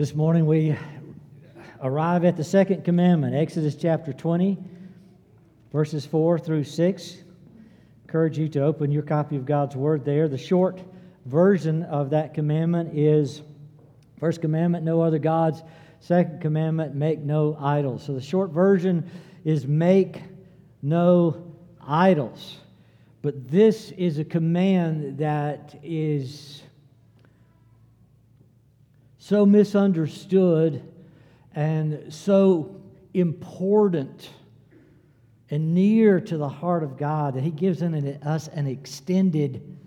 This morning we arrive at the second commandment, Exodus chapter 20, verses 4 through 6. Encourage you to open your copy of God's Word there. The short version of that commandment is first commandment, no other gods. Second commandment, make no idols. So the short version is make no idols. But this is a command that is so misunderstood and so important and near to the heart of God that He gives us an extended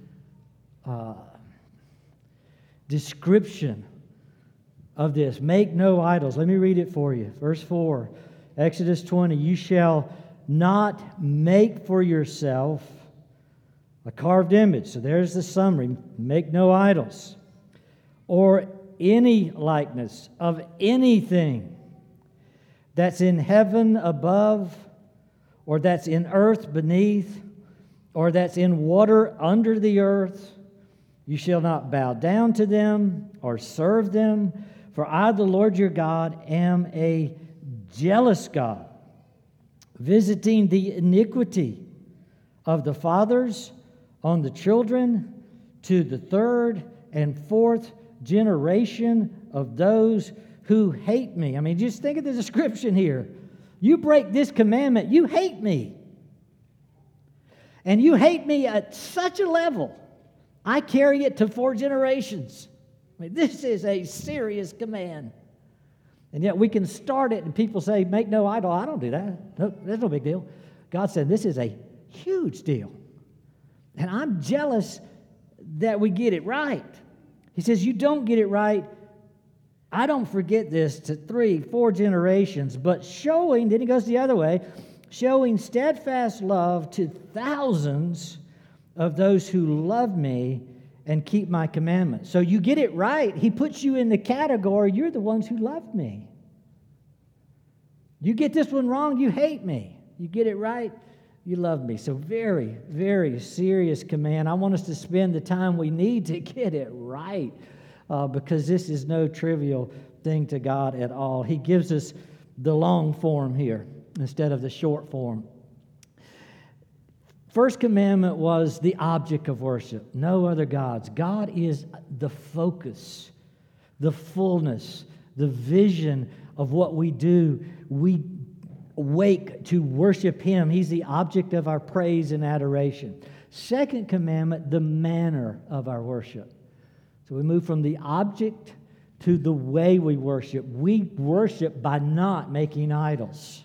uh, description of this. Make no idols. Let me read it for you. Verse 4, Exodus 20 You shall not make for yourself a carved image. So there's the summary make no idols, or any likeness of anything that's in heaven above, or that's in earth beneath, or that's in water under the earth. You shall not bow down to them or serve them, for I, the Lord your God, am a jealous God, visiting the iniquity of the fathers on the children to the third and fourth generation of those who hate me. I mean, just think of the description here. You break this commandment, you hate me. And you hate me at such a level, I carry it to four generations. I mean, this is a serious command. And yet we can start it, and people say, Make no idol. I don't do that. No, that's no big deal. God said, This is a huge deal. And I'm jealous that we get it right. He says, You don't get it right. I don't forget this to three, four generations, but showing, then he goes the other way, showing steadfast love to thousands of those who love me and keep my commandments. So you get it right. He puts you in the category, you're the ones who love me. You get this one wrong, you hate me. You get it right, you love me. So, very, very serious command. I want us to spend the time we need to get it right uh, because this is no trivial thing to God at all. He gives us the long form here instead of the short form. First commandment was the object of worship, no other gods. God is the focus, the fullness, the vision of what we do. We wake to worship Him. He's the object of our praise and adoration. Second commandment, the manner of our worship. So we move from the object to the way we worship. We worship by not making idols,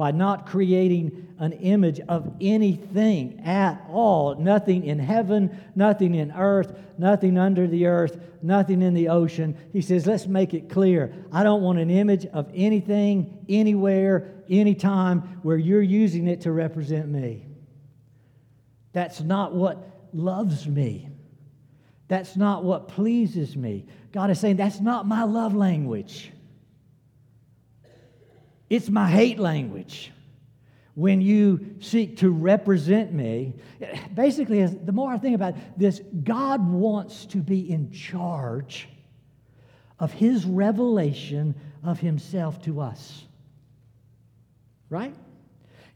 by not creating an image of anything at all. Nothing in heaven, nothing in earth, nothing under the earth, nothing in the ocean. He says, let's make it clear. I don't want an image of anything, anywhere, anytime where you're using it to represent me. That's not what loves me. That's not what pleases me. God is saying, that's not my love language. It's my hate language. When you seek to represent me, basically, the more I think about this, God wants to be in charge of His revelation of Himself to us. Right?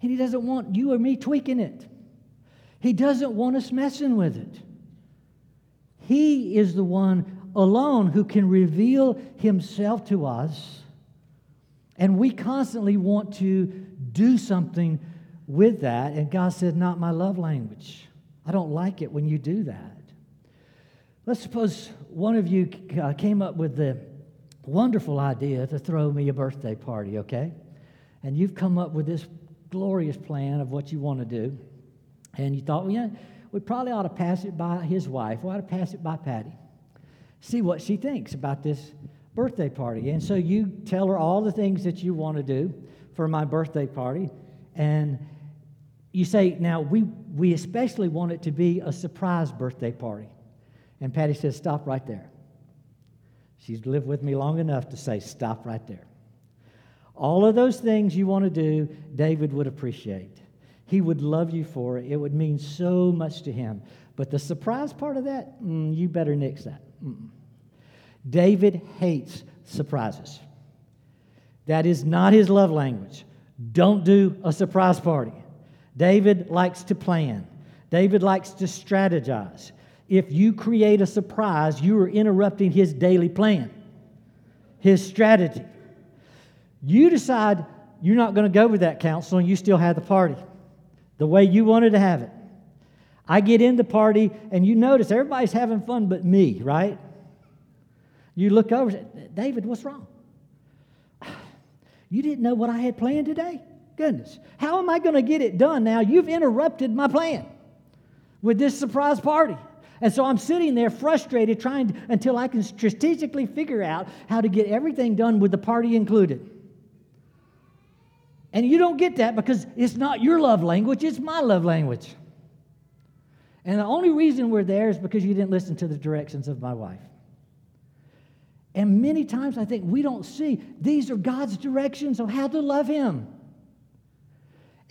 And He doesn't want you or me tweaking it, He doesn't want us messing with it. He is the one alone who can reveal himself to us. And we constantly want to do something with that. And God said, Not my love language. I don't like it when you do that. Let's suppose one of you uh, came up with the wonderful idea to throw me a birthday party, okay? And you've come up with this glorious plan of what you want to do. And you thought, well, yeah, we probably ought to pass it by his wife. We ought to pass it by Patty. See what she thinks about this birthday party. And so you tell her all the things that you want to do for my birthday party. And you say, now, we, we especially want it to be a surprise birthday party. And Patty says, stop right there. She's lived with me long enough to say, stop right there. All of those things you want to do, David would appreciate. He would love you for it. It would mean so much to him. But the surprise part of that, mm, you better nix that. Mm. David hates surprises. That is not his love language. Don't do a surprise party. David likes to plan, David likes to strategize. If you create a surprise, you are interrupting his daily plan, his strategy. You decide you're not going to go with that counsel and you still have the party the way you wanted to have it. I get in the party and you notice everybody's having fun but me, right? You look over David, what's wrong? You didn't know what I had planned today? Goodness. How am I going to get it done now? You've interrupted my plan with this surprise party. And so I'm sitting there frustrated, trying to, until I can strategically figure out how to get everything done with the party included. And you don't get that because it's not your love language, it's my love language. And the only reason we're there is because you didn't listen to the directions of my wife. And many times I think we don't see these are God's directions of how to love Him.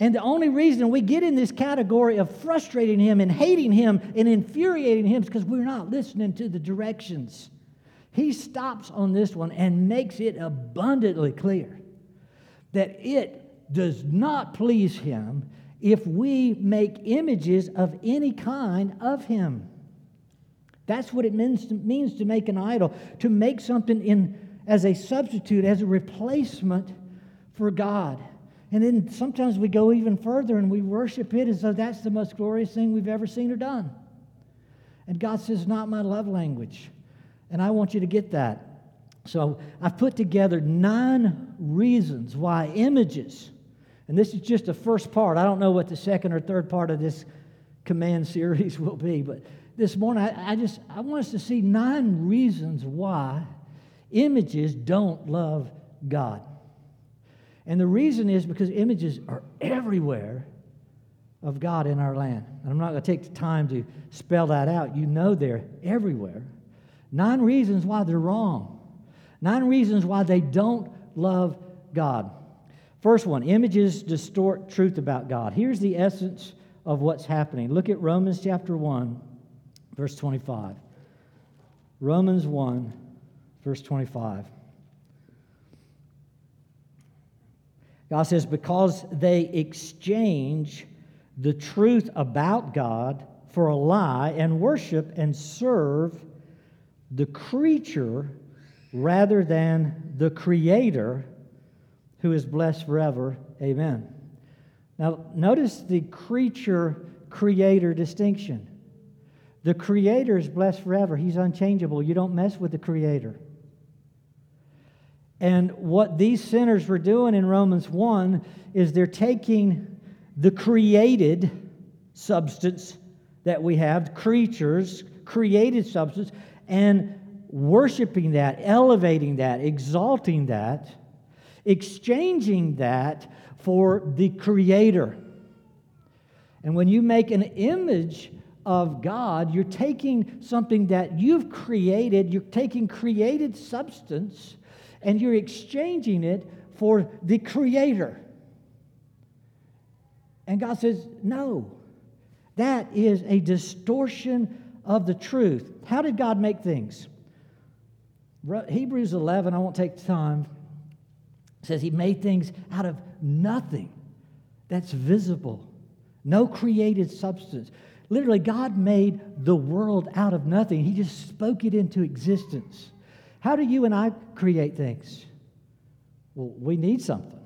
And the only reason we get in this category of frustrating Him and hating Him and infuriating Him is because we're not listening to the directions. He stops on this one and makes it abundantly clear that it does not please Him if we make images of any kind of Him. That's what it means to, means to make an idol, to make something in, as a substitute, as a replacement for God. And then sometimes we go even further and we worship it as though that's the most glorious thing we've ever seen or done. And God says, Not my love language. And I want you to get that. So I've put together nine reasons why images, and this is just the first part. I don't know what the second or third part of this command series will be, but this morning, I, I just I want us to see nine reasons why images don't love God. And the reason is because images are everywhere of God in our land. And I'm not going to take the time to spell that out. You know they're everywhere. Nine reasons why they're wrong. Nine reasons why they don't love God. First one images distort truth about God. Here's the essence of what's happening. Look at Romans chapter 1 verse 25. Romans 1, verse 25. God says, because they exchange the truth about God for a lie and worship and serve the creature rather than the creator who is blessed forever. Amen. Now, notice the creature creator distinction. The Creator is blessed forever. He's unchangeable. You don't mess with the Creator. And what these sinners were doing in Romans 1 is they're taking the created substance that we have, creatures, created substance, and worshiping that, elevating that, exalting that, exchanging that for the Creator. And when you make an image of God, you're taking something that you've created, you're taking created substance, and you're exchanging it for the Creator. And God says, no, that is a distortion of the truth. How did God make things? Hebrews 11, I won't take time, says He made things out of nothing that's visible, no created substance. Literally, God made the world out of nothing, He just spoke it into existence. How do you and I create things? Well, we need something.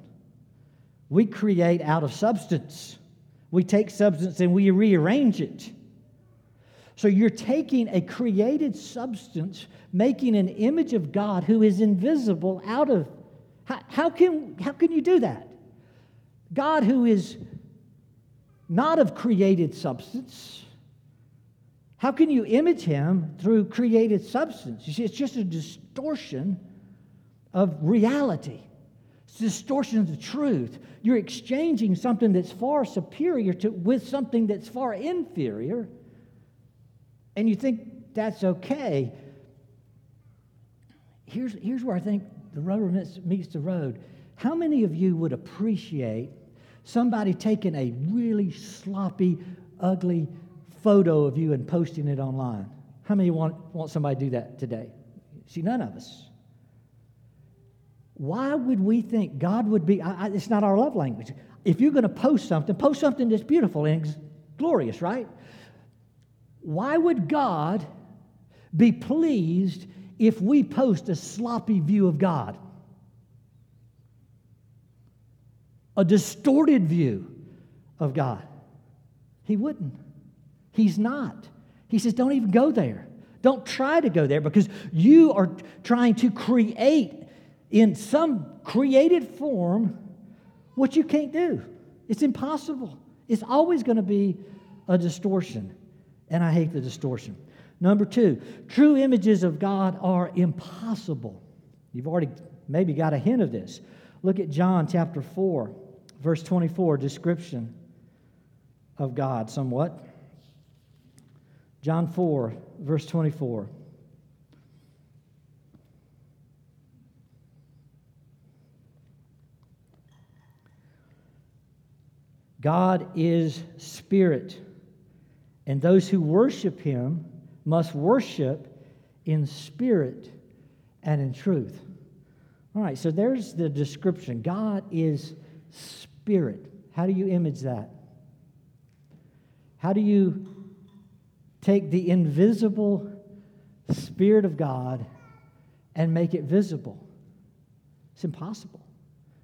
We create out of substance. We take substance and we rearrange it. So you're taking a created substance, making an image of God who is invisible out of. How, how, can, how can you do that? God who is not of created substance. How can you image him through created substance? You see, it's just a distortion of reality. It's a distortion of the truth. You're exchanging something that's far superior to with something that's far inferior, and you think that's okay. Here's, here's where I think the rubber meets, meets the road. How many of you would appreciate somebody taking a really sloppy, ugly photo of you and posting it online. How many want, want somebody to do that today? See, none of us. why would we think God would be? I, I, it's not our love language. If you're going to post something, post something that's beautiful and glorious, right? Why would God be pleased if we post a sloppy view of God? A distorted view of God? He wouldn't. He's not. He says, don't even go there. Don't try to go there because you are trying to create in some created form what you can't do. It's impossible. It's always going to be a distortion. And I hate the distortion. Number two, true images of God are impossible. You've already maybe got a hint of this. Look at John chapter 4, verse 24, description of God somewhat. John 4, verse 24. God is spirit, and those who worship him must worship in spirit and in truth. All right, so there's the description. God is spirit. How do you image that? How do you take the invisible Spirit of God and make it visible? It's impossible.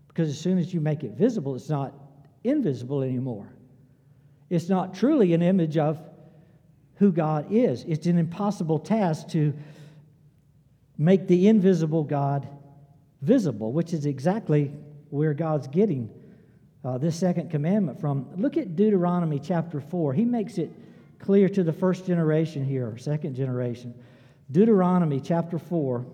Because as soon as you make it visible, it's not invisible anymore. It's not truly an image of who God is. It's an impossible task to make the invisible God visible, which is exactly where God's getting uh, this second commandment from. Look at Deuteronomy chapter 4. He makes it clear to the first generation here, or second generation. Deuteronomy chapter 4.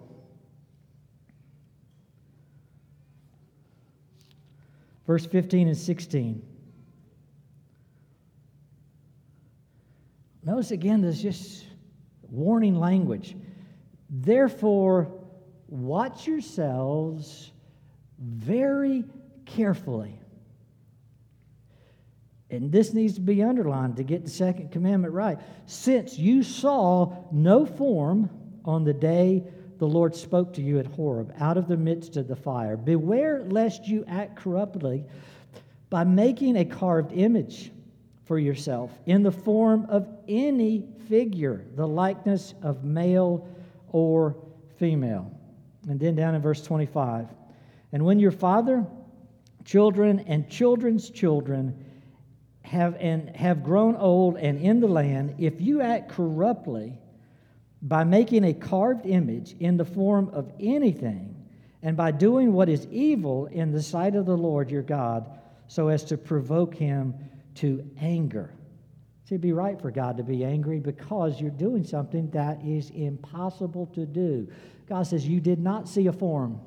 verse 15 and 16. Notice again, there's just warning language. Therefore, watch yourselves very carefully. And this needs to be underlined to get the second commandment right. Since you saw no form on the day the Lord spoke to you at Horeb out of the midst of the fire. Beware lest you act corruptly by making a carved image for yourself in the form of any figure, the likeness of male or female. And then down in verse 25. And when your father, children, and children's children have, and have grown old and in the land, if you act corruptly, by making a carved image in the form of anything, and by doing what is evil in the sight of the Lord your God, so as to provoke him to anger. See, it'd be right for God to be angry because you're doing something that is impossible to do. God says, You did not see a form,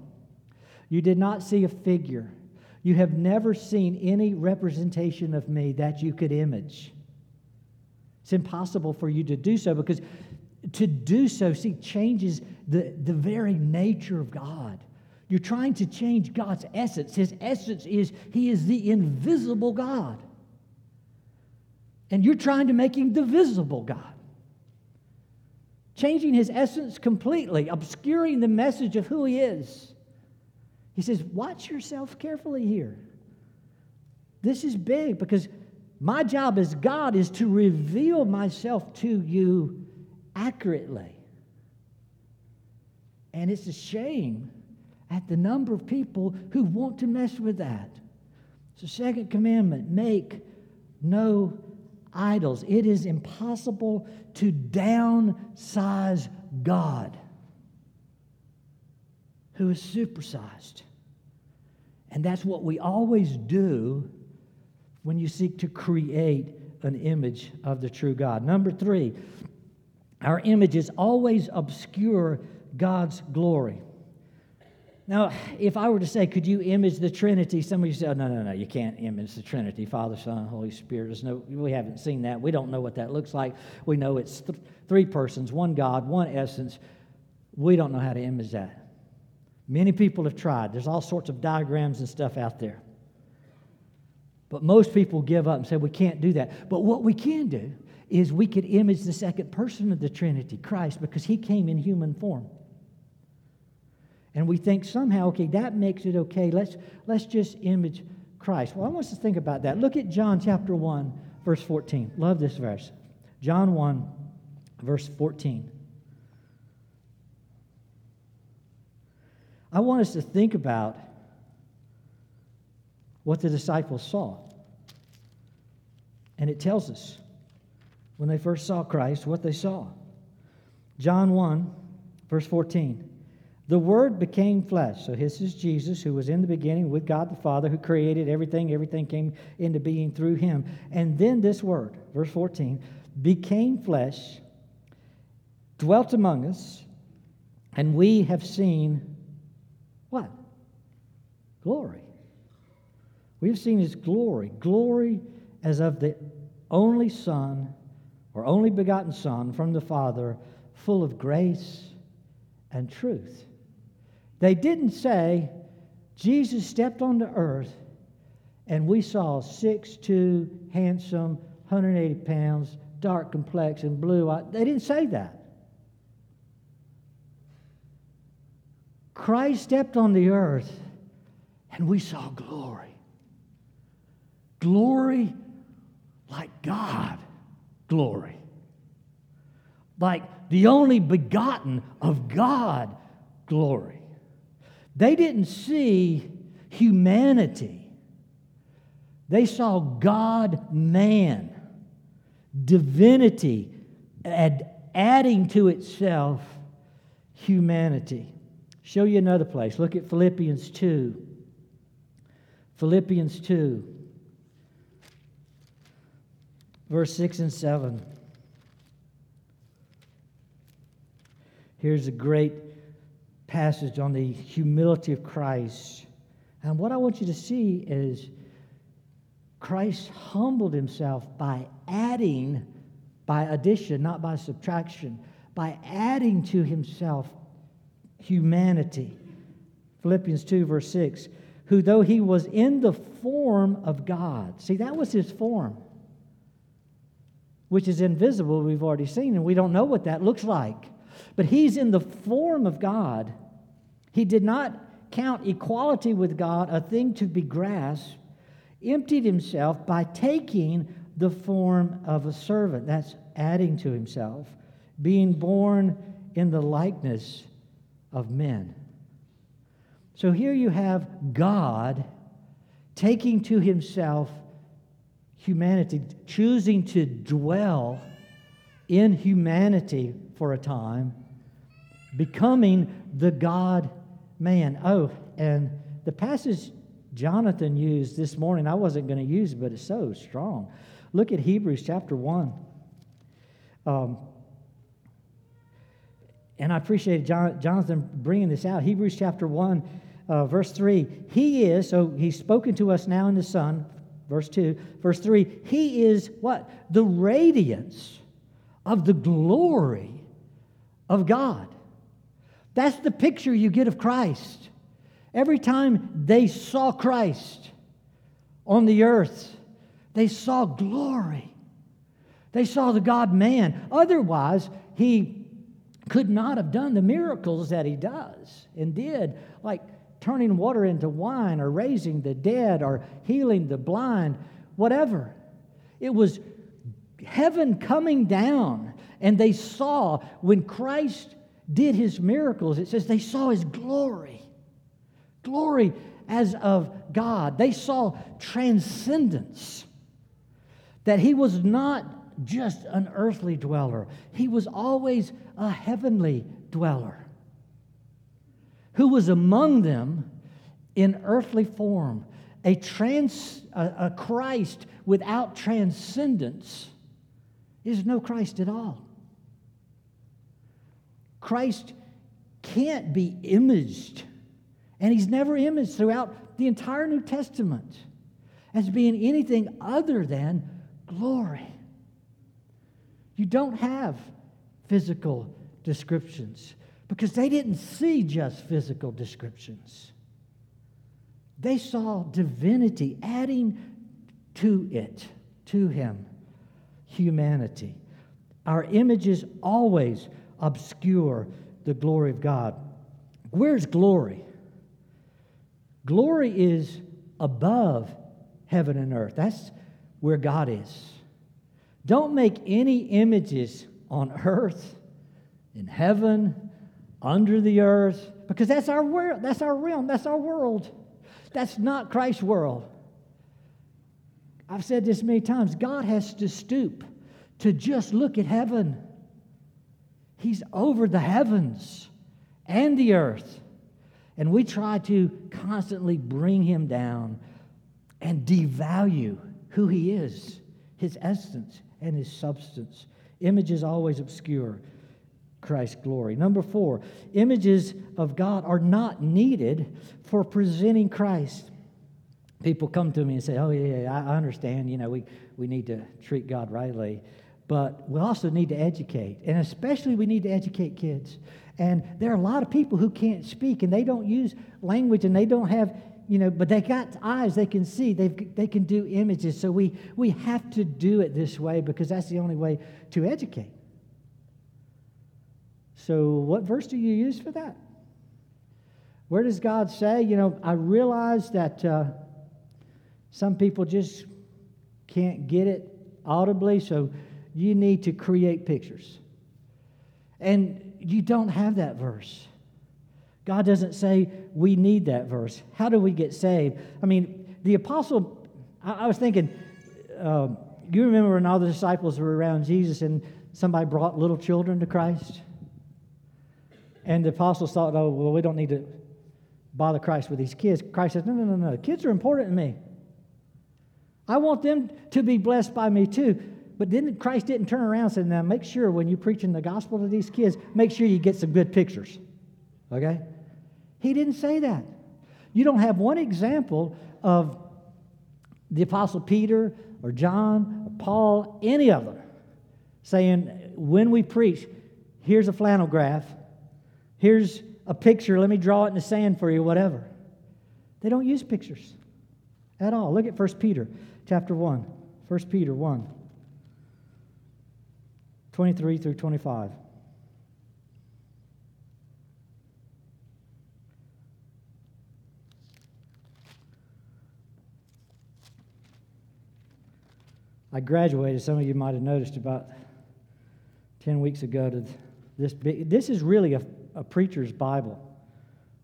you did not see a figure. You have never seen any representation of me that you could image. It's impossible for you to do so because to do so, see, changes the, the very nature of God. You're trying to change God's essence. His essence is He is the invisible God. And you're trying to make Him the visible God. Changing His essence completely, obscuring the message of who He is. He says, Watch yourself carefully here. This is big because my job as God is to reveal myself to you accurately. And it's a shame at the number of people who want to mess with that. So, second commandment make no idols. It is impossible to downsize God, who is supersized. And that's what we always do when you seek to create an image of the true God. Number three, our images always obscure God's glory. Now, if I were to say, could you image the Trinity? Some of you say, oh, no, no, no, you can't image the Trinity, Father, Son, Holy Spirit. There's no, we haven't seen that. We don't know what that looks like. We know it's th- three persons, one God, one essence. We don't know how to image that. Many people have tried. There's all sorts of diagrams and stuff out there. But most people give up and say, we can't do that. But what we can do is we could image the second person of the Trinity, Christ, because he came in human form. And we think somehow, okay, that makes it okay. Let's, let's just image Christ. Well, I want us to think about that. Look at John chapter 1, verse 14. Love this verse. John 1, verse 14. I want us to think about what the disciples saw. And it tells us when they first saw Christ what they saw. John 1, verse 14. The Word became flesh. So this is Jesus, who was in the beginning with God the Father, who created everything. Everything came into being through him. And then this Word, verse 14, became flesh, dwelt among us, and we have seen? Glory. We have seen his glory. Glory as of the only Son, or only begotten Son from the Father, full of grace and truth. They didn't say, Jesus stepped onto earth and we saw six-two, handsome, 180 pounds, dark complexion, blue eyes. They didn't say that. Christ stepped on the earth and we saw glory. Glory like God glory. Like the only begotten of God glory. They didn't see humanity, they saw God man, divinity, ad- adding to itself humanity. Show you another place. Look at Philippians 2. Philippians 2, verse 6 and 7. Here's a great passage on the humility of Christ. And what I want you to see is Christ humbled himself by adding, by addition, not by subtraction, by adding to himself humanity. Philippians 2, verse 6 who, though he was in the form of God, see, that was his form, which is invisible, we've already seen, and we don't know what that looks like. But he's in the form of God. He did not count equality with God a thing to be grasped, emptied himself by taking the form of a servant. That's adding to himself, being born in the likeness of men. So here you have God taking to himself humanity, choosing to dwell in humanity for a time, becoming the God man. Oh, and the passage Jonathan used this morning, I wasn't going to use it, but it's so strong. Look at Hebrews chapter 1. Um, and I appreciate John, Jonathan bringing this out. Hebrews chapter 1, uh, verse 3. He is, so he's spoken to us now in the Son. Verse 2. Verse 3. He is what? The radiance of the glory of God. That's the picture you get of Christ. Every time they saw Christ on the earth, they saw glory. They saw the God man. Otherwise, he could not have done the miracles that he does and did, like turning water into wine or raising the dead or healing the blind, whatever. It was heaven coming down, and they saw when Christ did his miracles, it says they saw his glory. Glory as of God. They saw transcendence. That he was not just an earthly dweller, he was always a heavenly dweller who was among them in earthly form. A, trans, a, a Christ without transcendence is no Christ at all. Christ can't be imaged, and he's never imaged throughout the entire New Testament as being anything other than glory. You don't have physical descriptions because they didn't see just physical descriptions. They saw divinity adding to it, to him, humanity. Our images always obscure the glory of God. Where's glory? Glory is above heaven and earth. That's where God is. Don't make any images on earth, in heaven, under the earth, because that's our world, that's our realm, that's our world. That's not Christ's world. I've said this many times God has to stoop to just look at heaven. He's over the heavens and the earth. And we try to constantly bring him down and devalue who he is, his essence and his substance. Images always obscure Christ's glory. Number four, images of God are not needed for presenting Christ. People come to me and say, Oh, yeah, I understand. You know, we, we need to treat God rightly. But we also need to educate. And especially, we need to educate kids. And there are a lot of people who can't speak and they don't use language and they don't have, you know, but they got eyes, they can see, they they can do images. So we, we have to do it this way because that's the only way to educate. So, what verse do you use for that? Where does God say, you know, I realize that uh, some people just can't get it audibly, so you need to create pictures. And you don't have that verse. God doesn't say we need that verse. How do we get saved? I mean, the apostle, I, I was thinking, uh, you remember when all the disciples were around Jesus and somebody brought little children to Christ? And the apostles thought, oh, well, we don't need to bother Christ with these kids. Christ says, no, no, no, no. Kids are important to me. I want them to be blessed by me too. But then Christ didn't turn around and say, now make sure when you're preaching the gospel to these kids, make sure you get some good pictures. Okay? He didn't say that. You don't have one example of the Apostle Peter or John or Paul, any of them, saying, when we preach, here's a flannel graph, here's a picture, let me draw it in the sand for you, whatever. They don't use pictures at all. Look at 1 Peter chapter 1. 1 Peter 1. 23 through 25. I graduated, some of you might have noticed, about 10 weeks ago to this big. This is really a, a preacher's Bible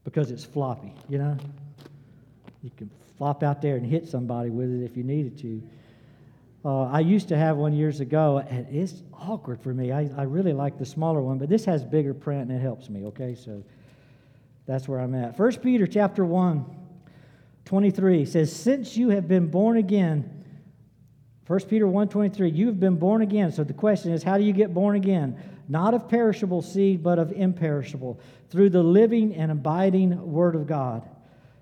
because it's floppy, you know? You can flop out there and hit somebody with it if you needed to. Uh, I used to have one years ago, and it's awkward for me. I, I really like the smaller one, but this has bigger print and it helps me, okay? So that's where I'm at. 1 Peter chapter 1, 23 says, Since you have been born again, 1 Peter 1 23, you have been born again. So the question is, how do you get born again? Not of perishable seed, but of imperishable, through the living and abiding Word of God.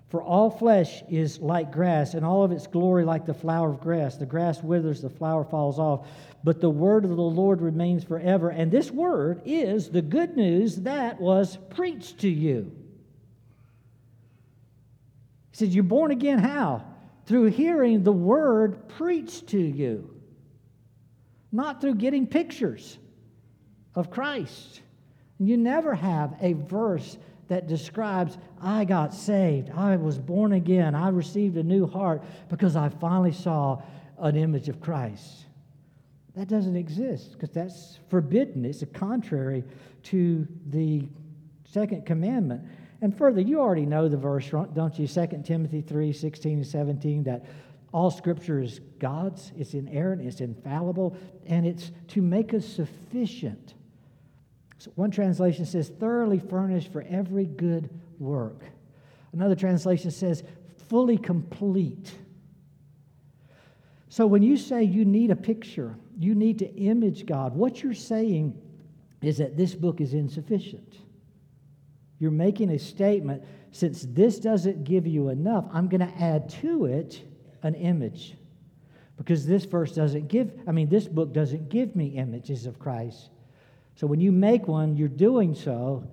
For all flesh is like grass, and all of its glory like the flower of grass. The grass withers, the flower falls off, but the word of the Lord remains forever. And this word is the good news that was preached to you. He said, You're born again how? Through hearing the word preached to you, not through getting pictures of Christ. You never have a verse that describes I got saved, I was born again, I received a new heart because I finally saw an image of Christ. That doesn't exist because that's forbidden. It's a contrary to the second commandment. And further, you already know the verse, don't you? 2 Timothy 3 16 and 17, that all scripture is God's, it's inerrant, it's infallible, and it's to make us sufficient so one translation says, thoroughly furnished for every good work. Another translation says, fully complete. So when you say you need a picture, you need to image God, what you're saying is that this book is insufficient. You're making a statement since this doesn't give you enough, I'm going to add to it an image. Because this verse doesn't give, I mean, this book doesn't give me images of Christ. So when you make one, you're doing so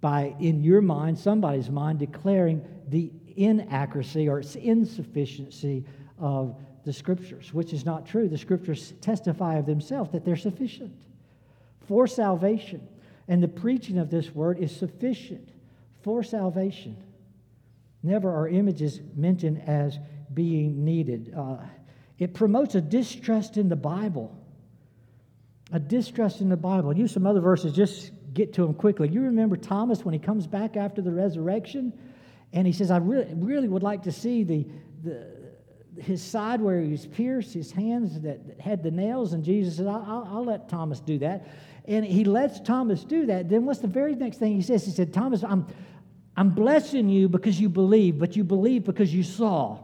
by, in your mind, somebody's mind, declaring the inaccuracy or insufficiency of the scriptures, which is not true. The scriptures testify of themselves that they're sufficient for salvation. And the preaching of this word is sufficient for salvation. Never are images mentioned as being needed. Uh, it promotes a distrust in the Bible. A distrust in the Bible. I'll use some other verses, just get to them quickly. You remember Thomas when he comes back after the resurrection? And he says, I really, really would like to see the, the, his side where he was pierced, his hands that had the nails. And Jesus said, I'll, I'll, let Thomas do that. And he lets Thomas do that. Then what's the very next thing he says? He said, Thomas, I'm, I'm blessing you because you believe, but you believe because you saw.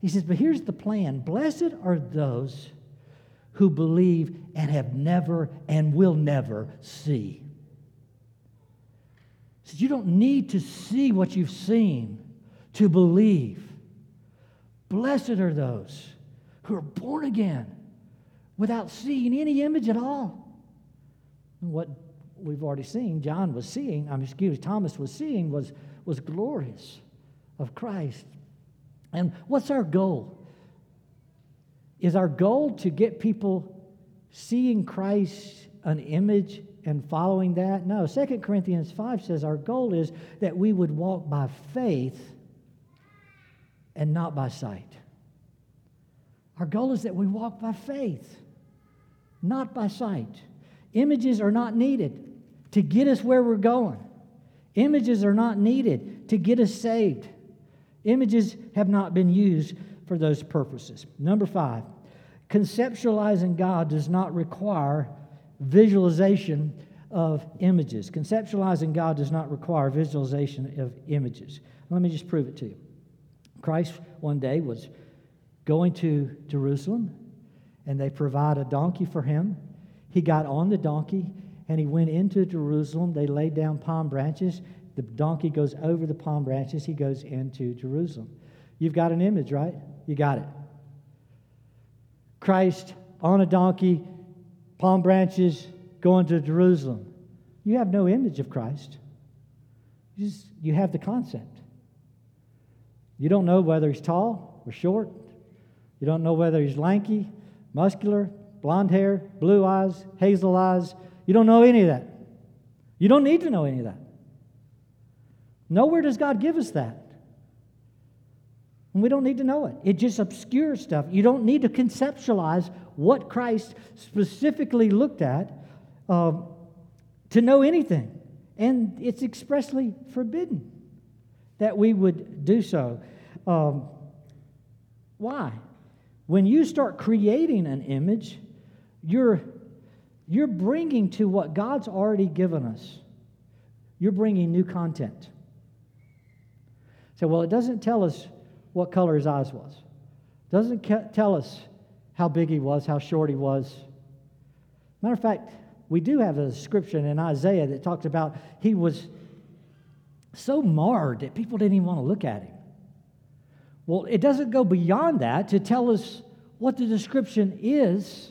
He says, but here's the plan Blessed are those who believe and have never and will never see. He says, you don't need to see what you've seen to believe. Blessed are those who are born again without seeing any image at all. What we've already seen, John was seeing, I'm excuse Thomas was seeing was, was glorious of Christ. And what's our goal? Is our goal to get people seeing Christ an image and following that? No, 2 Corinthians 5 says our goal is that we would walk by faith and not by sight. Our goal is that we walk by faith, not by sight. Images are not needed to get us where we're going. Images are not needed to get us saved. Images have not been used for those purposes. Number five, conceptualizing God does not require visualization of images. Conceptualizing God does not require visualization of images. Let me just prove it to you. Christ one day was going to Jerusalem, and they provide a donkey for him. He got on the donkey and he went into Jerusalem. They laid down palm branches. The donkey goes over the palm branches. He goes into Jerusalem. You've got an image, right? You got it. Christ on a donkey, palm branches, going to Jerusalem. You have no image of Christ. You, just, you have the concept. You don't know whether he's tall or short. You don't know whether he's lanky, muscular, blonde hair, blue eyes, hazel eyes. You don't know any of that. You don't need to know any of that. Nowhere does God give us that. And we don't need to know it. It just obscures stuff. You don't need to conceptualize what Christ specifically looked at uh, to know anything. And it's expressly forbidden that we would do so. Um, why? When you start creating an image, you're, you're bringing to what God's already given us, you're bringing new content. So, well, it doesn't tell us what color his eyes was. Doesn't tell us how big he was, how short he was. Matter of fact, we do have a description in Isaiah that talks about he was so marred that people didn't even want to look at him. Well, it doesn't go beyond that to tell us what the description is.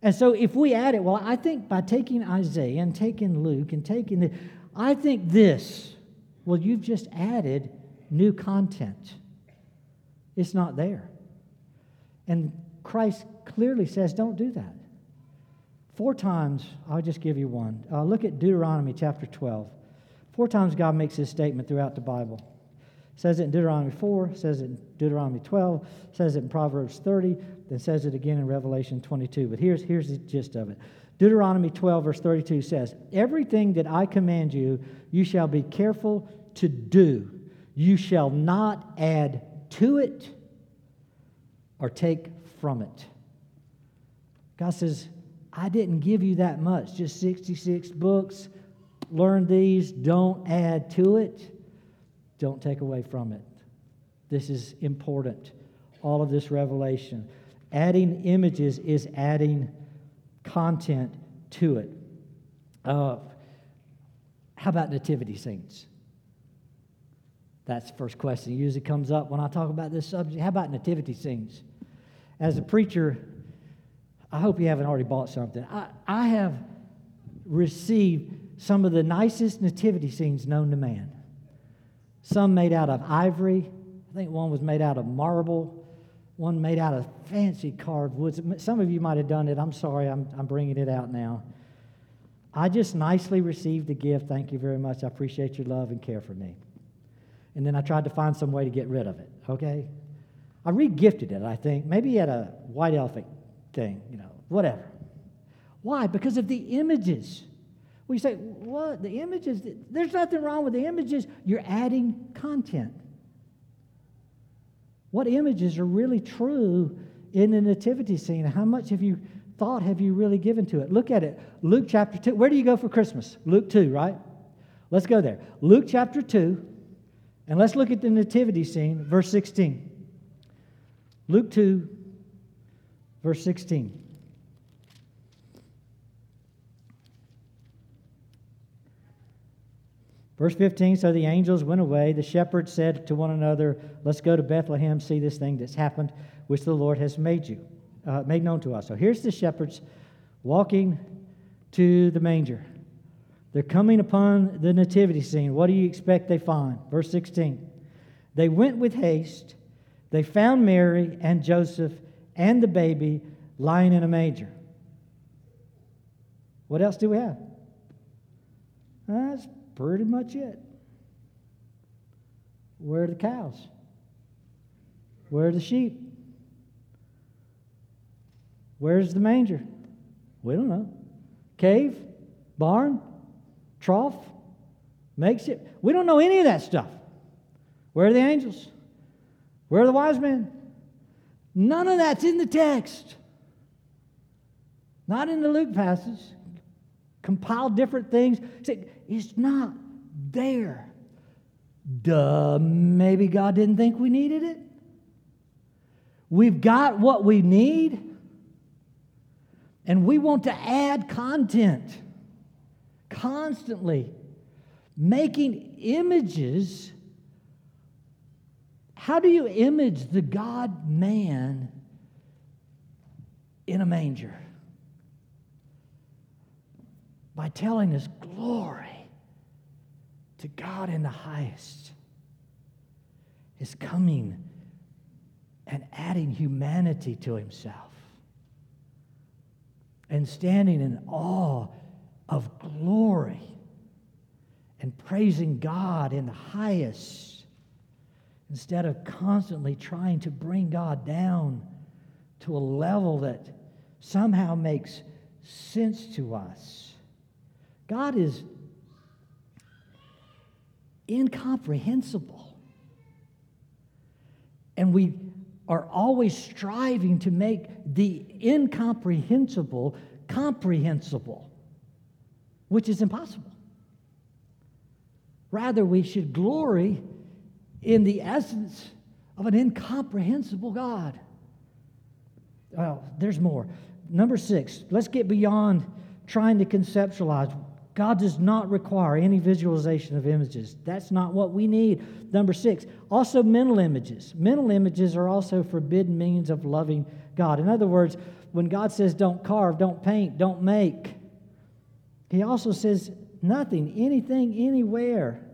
And so if we add it, well, I think by taking Isaiah and taking Luke and taking the, I think this, well, you've just added new content. It's not there. And Christ clearly says, don't do that. Four times, I'll just give you one. Uh, look at Deuteronomy chapter 12. Four times God makes this statement throughout the Bible. Says it in Deuteronomy 4, says it in Deuteronomy 12, says it in Proverbs 30, then says it again in Revelation 22. But here's, here's the gist of it. Deuteronomy 12, verse 32 says, Everything that I command you, you shall be careful to do. You shall not add to it or take from it. God says, I didn't give you that much, just 66 books. Learn these, don't add to it, don't take away from it. This is important. All of this revelation. Adding images is adding content to it. Uh, how about nativity scenes? That's the first question. Usually comes up when I talk about this subject. How about nativity scenes? As a preacher, I hope you haven't already bought something. I, I have received some of the nicest nativity scenes known to man. Some made out of ivory. I think one was made out of marble. one made out of fancy carved wood. Some of you might have done it. I'm sorry, I'm, I'm bringing it out now. I just nicely received the gift. Thank you very much. I appreciate your love and care for me. And then I tried to find some way to get rid of it, okay? I re-gifted it, I think. Maybe at a white elephant thing, you know, whatever. Why? Because of the images. We say, what? The images? There's nothing wrong with the images. You're adding content. What images are really true in the nativity scene? How much have you thought have you really given to it? Look at it. Luke chapter 2. Where do you go for Christmas? Luke 2, right? Let's go there. Luke chapter 2, and let's look at the nativity scene, verse 16. Luke 2, verse 16. Verse 15 So the angels went away. The shepherds said to one another, Let's go to Bethlehem, see this thing that's happened, which the Lord has made you, uh, made known to us. So here's the shepherds walking to the manger. They're coming upon the nativity scene. What do you expect they find? Verse 16. They went with haste. They found Mary and Joseph and the baby lying in a manger. What else do we have? That's pretty much it. Where are the cows? Where are the sheep? Where's the manger? We don't know. Cave? Barn? Trough? makes it. We don't know any of that stuff. Where are the angels? Where are the wise men? None of that's in the text. Not in the Luke passage. Compiled different things. It's not there. Duh, maybe God didn't think we needed it. We've got what we need, and we want to add content constantly, making images. How do you image the God man in a manger? By telling his glory to God in the highest is coming and adding humanity to himself and standing in awe of glory and praising God in the highest instead of constantly trying to bring God down to a level that somehow makes sense to us. God is incomprehensible. And we are always striving to make the incomprehensible comprehensible, which is impossible. Rather, we should glory in the essence of an incomprehensible God. Well, there's more. Number six, let's get beyond trying to conceptualize God does not require any visualization of images. That's not what we need. Number six, also mental images. Mental images are also forbidden means of loving God. In other words, when God says don't carve, don't paint, don't make, He also says nothing, anything, anywhere.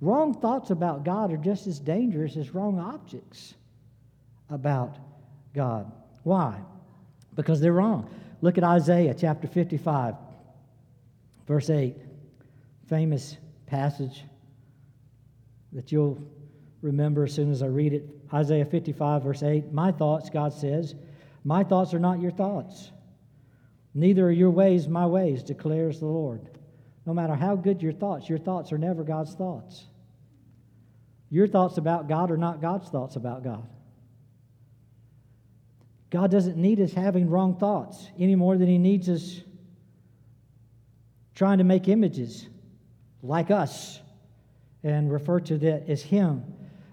Wrong thoughts about God are just as dangerous as wrong objects about God. Why? Because they're wrong. Look at Isaiah chapter 55. Verse 8, famous passage that you'll remember as soon as I read it. Isaiah 55, verse 8. My thoughts, God says, my thoughts are not your thoughts. Neither are your ways my ways, declares the Lord. No matter how good your thoughts, your thoughts are never God's thoughts. Your thoughts about God are not God's thoughts about God. God doesn't need us having wrong thoughts any more than He needs us trying to make images like us and refer to that as Him.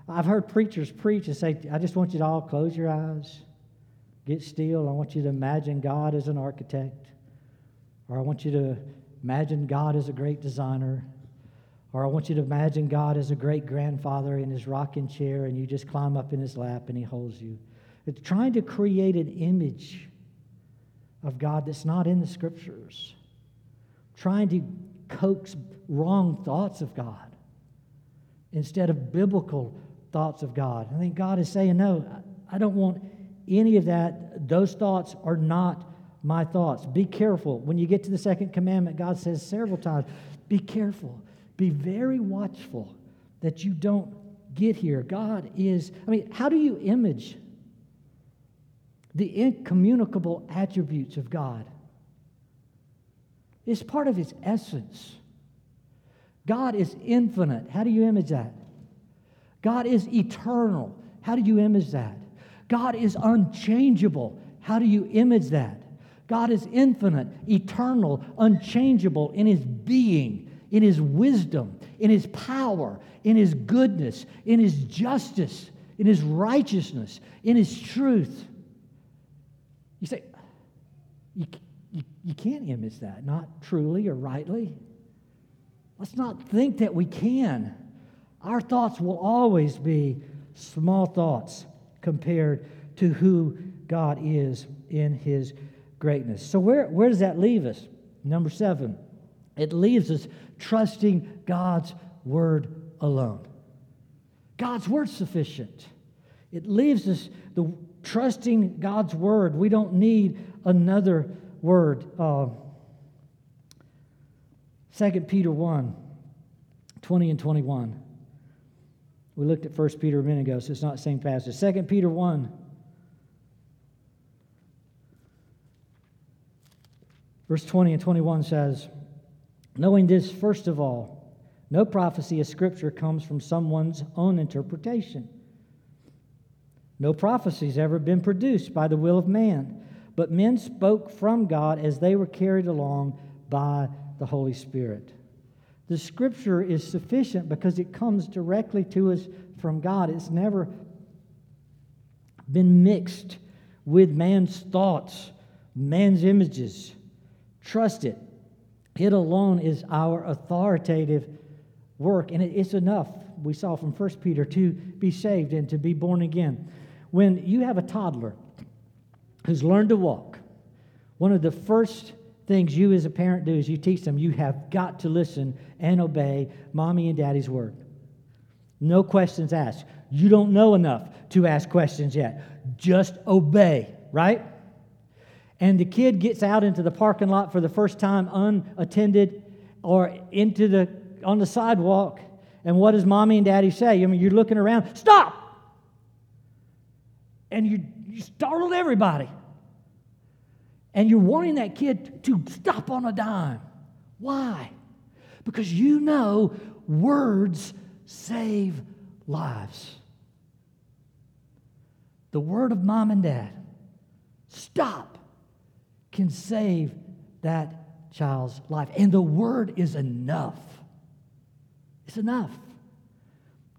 I've heard preachers preach and say, I just want you to all close your eyes, get still. I want you to imagine God as an architect, or I want you to imagine God as a great designer, or I want you to imagine God as a great grandfather in his rocking chair and you just climb up in his lap and he holds you. It's trying to create an image of God that's not in the scriptures trying to coax wrong thoughts of God instead of biblical thoughts of God. I think God is saying, no, I don't want any of that. Those thoughts are not my thoughts. Be careful. When you get to the second commandment, God says several times, be careful. Be very watchful that you don't get here. God is, I mean, how do you image the incommunicable attributes of God? It's part of his essence. God is infinite. How do you image that? God is eternal. How do you image that? God is unchangeable. How do you image that? God is infinite, eternal, unchangeable in his being, in his wisdom, in his power, in his goodness, in his justice, in his righteousness, in his truth. You say, you, you, you can't image that, not truly or rightly. Let's not think that we can. Our thoughts will always be small thoughts compared to who God is in his greatness. So, where, where does that leave us? Number seven, it leaves us trusting God's word alone. God's word sufficient. It leaves us the trusting God's word. We don't need another word. Uh, 2 Peter 1 20 and 21. We looked at 1 Peter a minute ago, so it's not the same passage. 2 Peter 1 Verse 20 and 21 says, Knowing this, first of all, no prophecy of Scripture comes from someone's own interpretation. No prophecy has ever been produced by the will of man, but men spoke from God as they were carried along by the Holy Spirit. The Scripture is sufficient because it comes directly to us from God. It's never been mixed with man's thoughts, man's images. Trust it. It alone is our authoritative work, and it's enough, we saw from 1 Peter, to be saved and to be born again. When you have a toddler who's learned to walk, one of the first things you as a parent do is you teach them you have got to listen and obey mommy and daddy's word. No questions asked. You don't know enough to ask questions yet. Just obey, right? and the kid gets out into the parking lot for the first time unattended or into the on the sidewalk and what does mommy and daddy say i mean you're looking around stop and you, you startled everybody and you're wanting that kid to stop on a dime why because you know words save lives the word of mom and dad stop can save that child's life. And the word is enough. It's enough.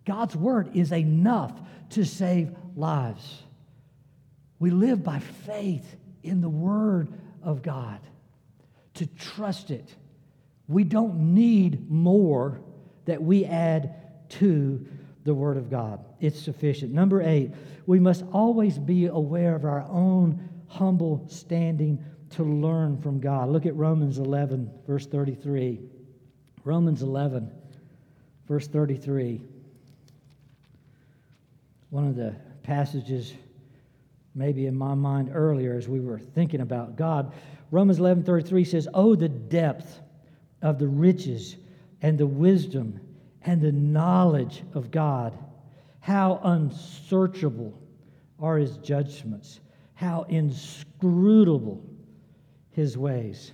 God's word is enough to save lives. We live by faith in the word of God, to trust it. We don't need more that we add to the word of God. It's sufficient. Number eight, we must always be aware of our own humble standing to learn from God. Look at Romans 11, verse 33. Romans 11, verse 33. One of the passages, maybe in my mind earlier as we were thinking about God. Romans 11, 33 says, Oh, the depth of the riches and the wisdom and the knowledge of God. How unsearchable are his judgments, how inscrutable his ways.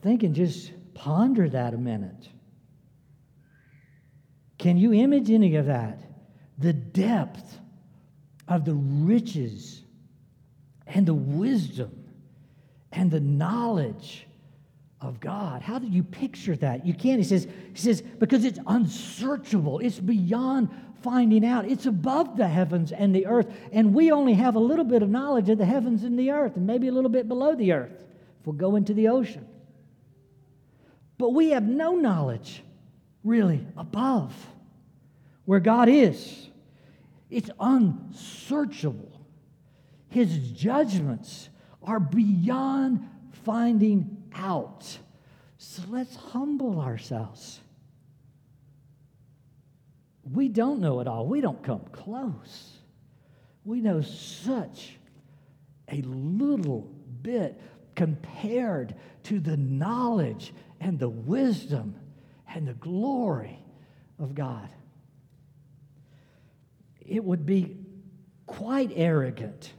Think and just ponder that a minute. Can you image any of that? The depth of the riches and the wisdom and the knowledge of God. How do you picture that? You can't. He says, he says, because it's unsearchable, it's beyond finding out. It's above the heavens and the earth. And we only have a little bit of knowledge of the heavens and the earth, and maybe a little bit below the earth if we'll go into the ocean. But we have no knowledge, really, above where God is. It's unsearchable. His judgments are beyond finding out. So let's humble ourselves. We don't know it all, we don't come close. We know such a little bit compared to the knowledge and the wisdom and the glory of God. It would be quite arrogant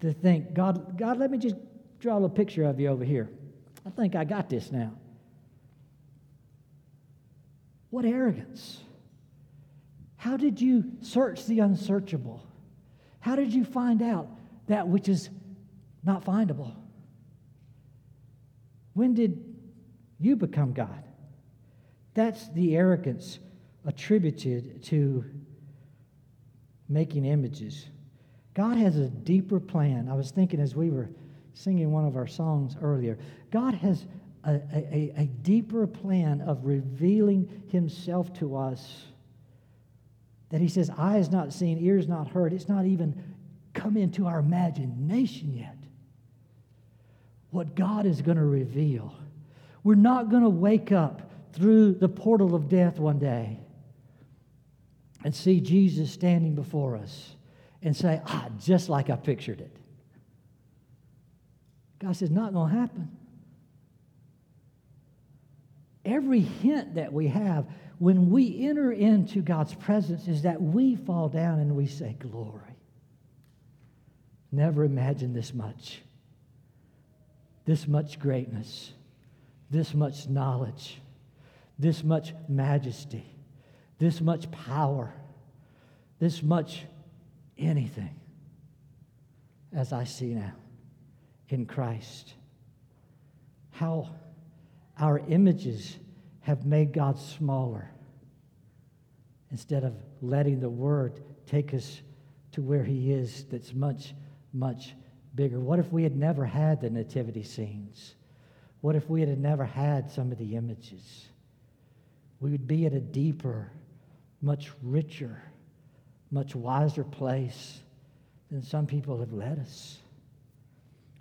to think, God, God, let me just draw a picture of you over here. I think I got this now. What arrogance. How did you search the unsearchable? How did you find out that which is not findable? When did you become God? That's the arrogance attributed to making images. God has a deeper plan. I was thinking as we were singing one of our songs earlier, God has a, a, a deeper plan of revealing Himself to us that He says, eyes not seen, ears not heard. It's not even come into our imagination yet. What God is going to reveal. We're not going to wake up through the portal of death one day and see Jesus standing before us and say, ah, just like I pictured it. God says, not going to happen. Every hint that we have when we enter into God's presence is that we fall down and we say, Glory. Never imagined this much, this much greatness, this much knowledge, this much majesty, this much power, this much anything as I see now in Christ. How our images have made God smaller instead of letting the Word take us to where He is, that's much, much bigger. What if we had never had the nativity scenes? What if we had never had some of the images? We would be at a deeper, much richer, much wiser place than some people have led us.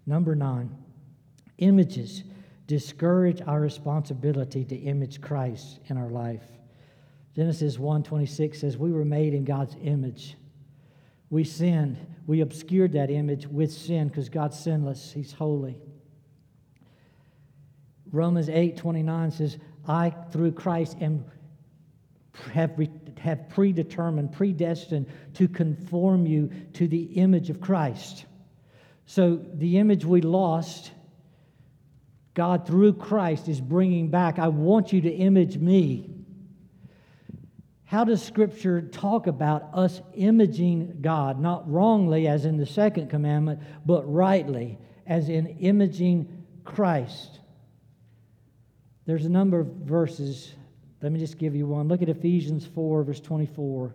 Number nine, images discourage our responsibility to image Christ in our life. Genesis 1:26 says we were made in God's image. We sinned. We obscured that image with sin because God's sinless. He's holy. Romans 8:29 says, "I through Christ am have, have predetermined, predestined to conform you to the image of Christ." So the image we lost God, through Christ, is bringing back. I want you to image me. How does Scripture talk about us imaging God? Not wrongly, as in the second commandment, but rightly, as in imaging Christ. There's a number of verses. Let me just give you one. Look at Ephesians 4, verse 24.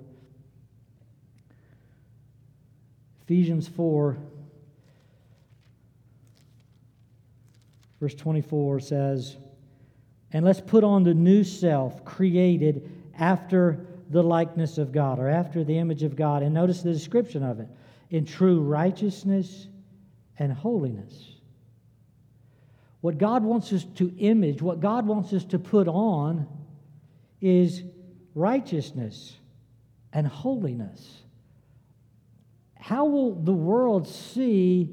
Ephesians 4, Verse 24 says, And let's put on the new self created after the likeness of God or after the image of God. And notice the description of it in true righteousness and holiness. What God wants us to image, what God wants us to put on, is righteousness and holiness. How will the world see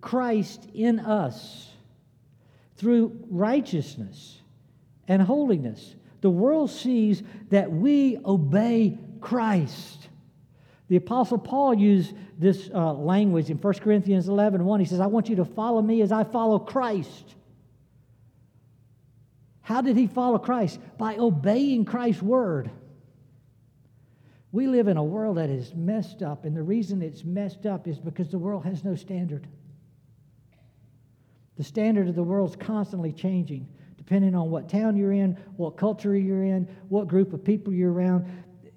Christ in us? through righteousness and holiness. The world sees that we obey Christ. The Apostle Paul used this uh, language in 1 Corinthians 11 1. He says, I want you to follow me as I follow Christ. How did he follow Christ? By obeying Christ's word. We live in a world that is messed up, and the reason it's messed up is because the world has no standard. The standard of the world is constantly changing, depending on what town you're in, what culture you're in, what group of people you're around.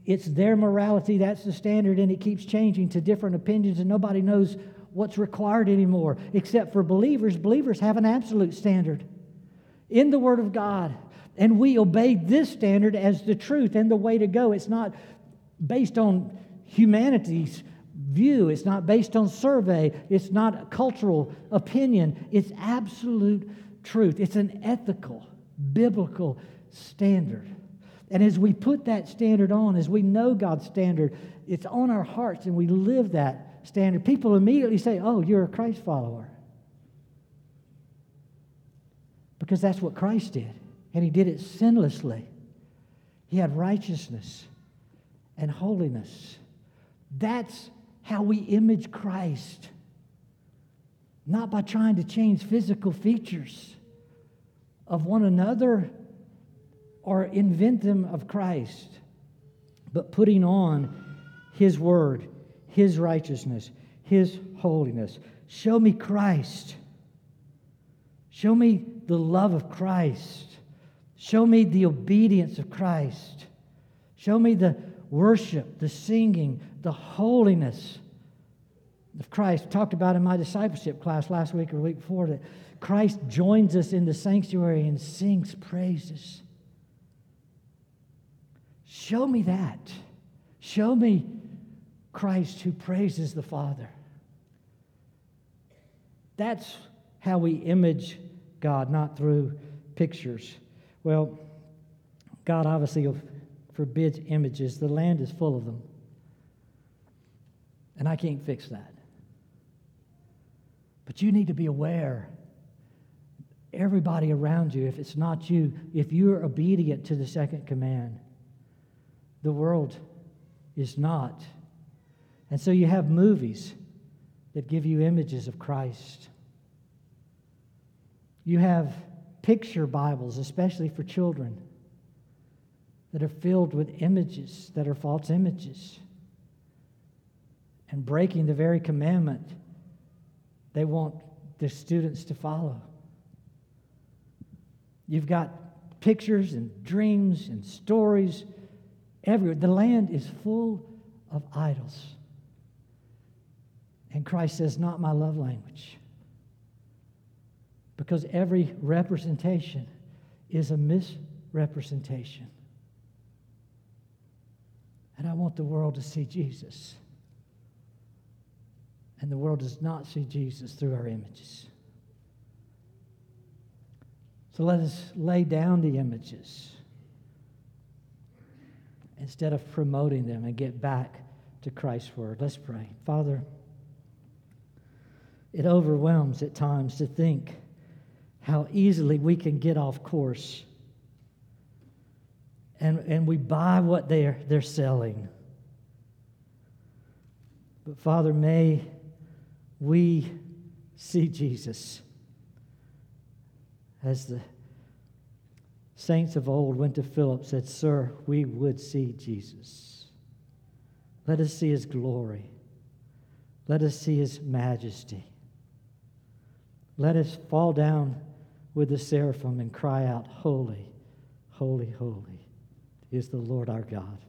It's their morality, that's the standard, and it keeps changing to different opinions, and nobody knows what's required anymore, except for believers. Believers have an absolute standard in the Word of God. And we obey this standard as the truth and the way to go. It's not based on humanity's view. It's not based on survey. It's not cultural opinion. It's absolute truth. It's an ethical, biblical standard. And as we put that standard on, as we know God's standard, it's on our hearts and we live that standard. People immediately say, Oh, you're a Christ follower. Because that's what Christ did. And he did it sinlessly. He had righteousness and holiness. That's how we image Christ. Not by trying to change physical features of one another or invent them of Christ, but putting on His Word, His righteousness, His holiness. Show me Christ. Show me the love of Christ. Show me the obedience of Christ. Show me the worship, the singing, the holiness of Christ. Talked about in my discipleship class last week or week before that Christ joins us in the sanctuary and sings praises. Show me that. Show me Christ who praises the Father. That's how we image God, not through pictures. Well, God obviously forbids images. The land is full of them. And I can't fix that. But you need to be aware. Everybody around you, if it's not you, if you're obedient to the second command, the world is not. And so you have movies that give you images of Christ. You have picture Bibles, especially for children, that are filled with images that are false images and breaking the very commandment they want the students to follow. You've got pictures and dreams and stories everywhere. The land is full of idols. And Christ says, Not my love language. Because every representation is a misrepresentation. And I want the world to see Jesus. And the world does not see Jesus through our images. So let us lay down the images instead of promoting them and get back to Christ's word. Let's pray. Father, it overwhelms at times to think how easily we can get off course and, and we buy what they're, they're selling. But Father, may we see Jesus as the saints of old went to Philip said, Sir, we would see Jesus. Let us see his glory. Let us see his majesty. Let us fall down with the seraphim and cry out, Holy, holy, holy is the Lord our God.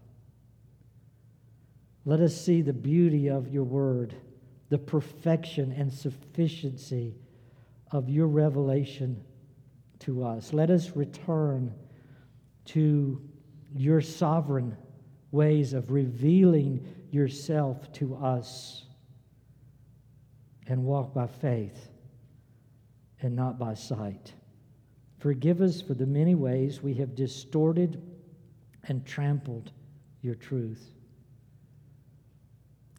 Let us see the beauty of your word the perfection and sufficiency of your revelation to us. Let us return to your sovereign ways of revealing yourself to us and walk by faith and not by sight. Forgive us for the many ways we have distorted and trampled your truth.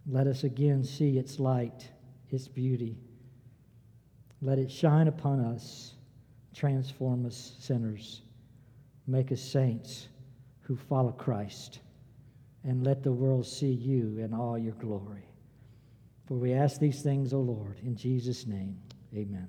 Let us again see its light, its beauty. Let it shine upon us, transform us sinners, make us saints who follow Christ, and let the world see you in all your glory. For we ask these things, O Lord, in Jesus' name, amen.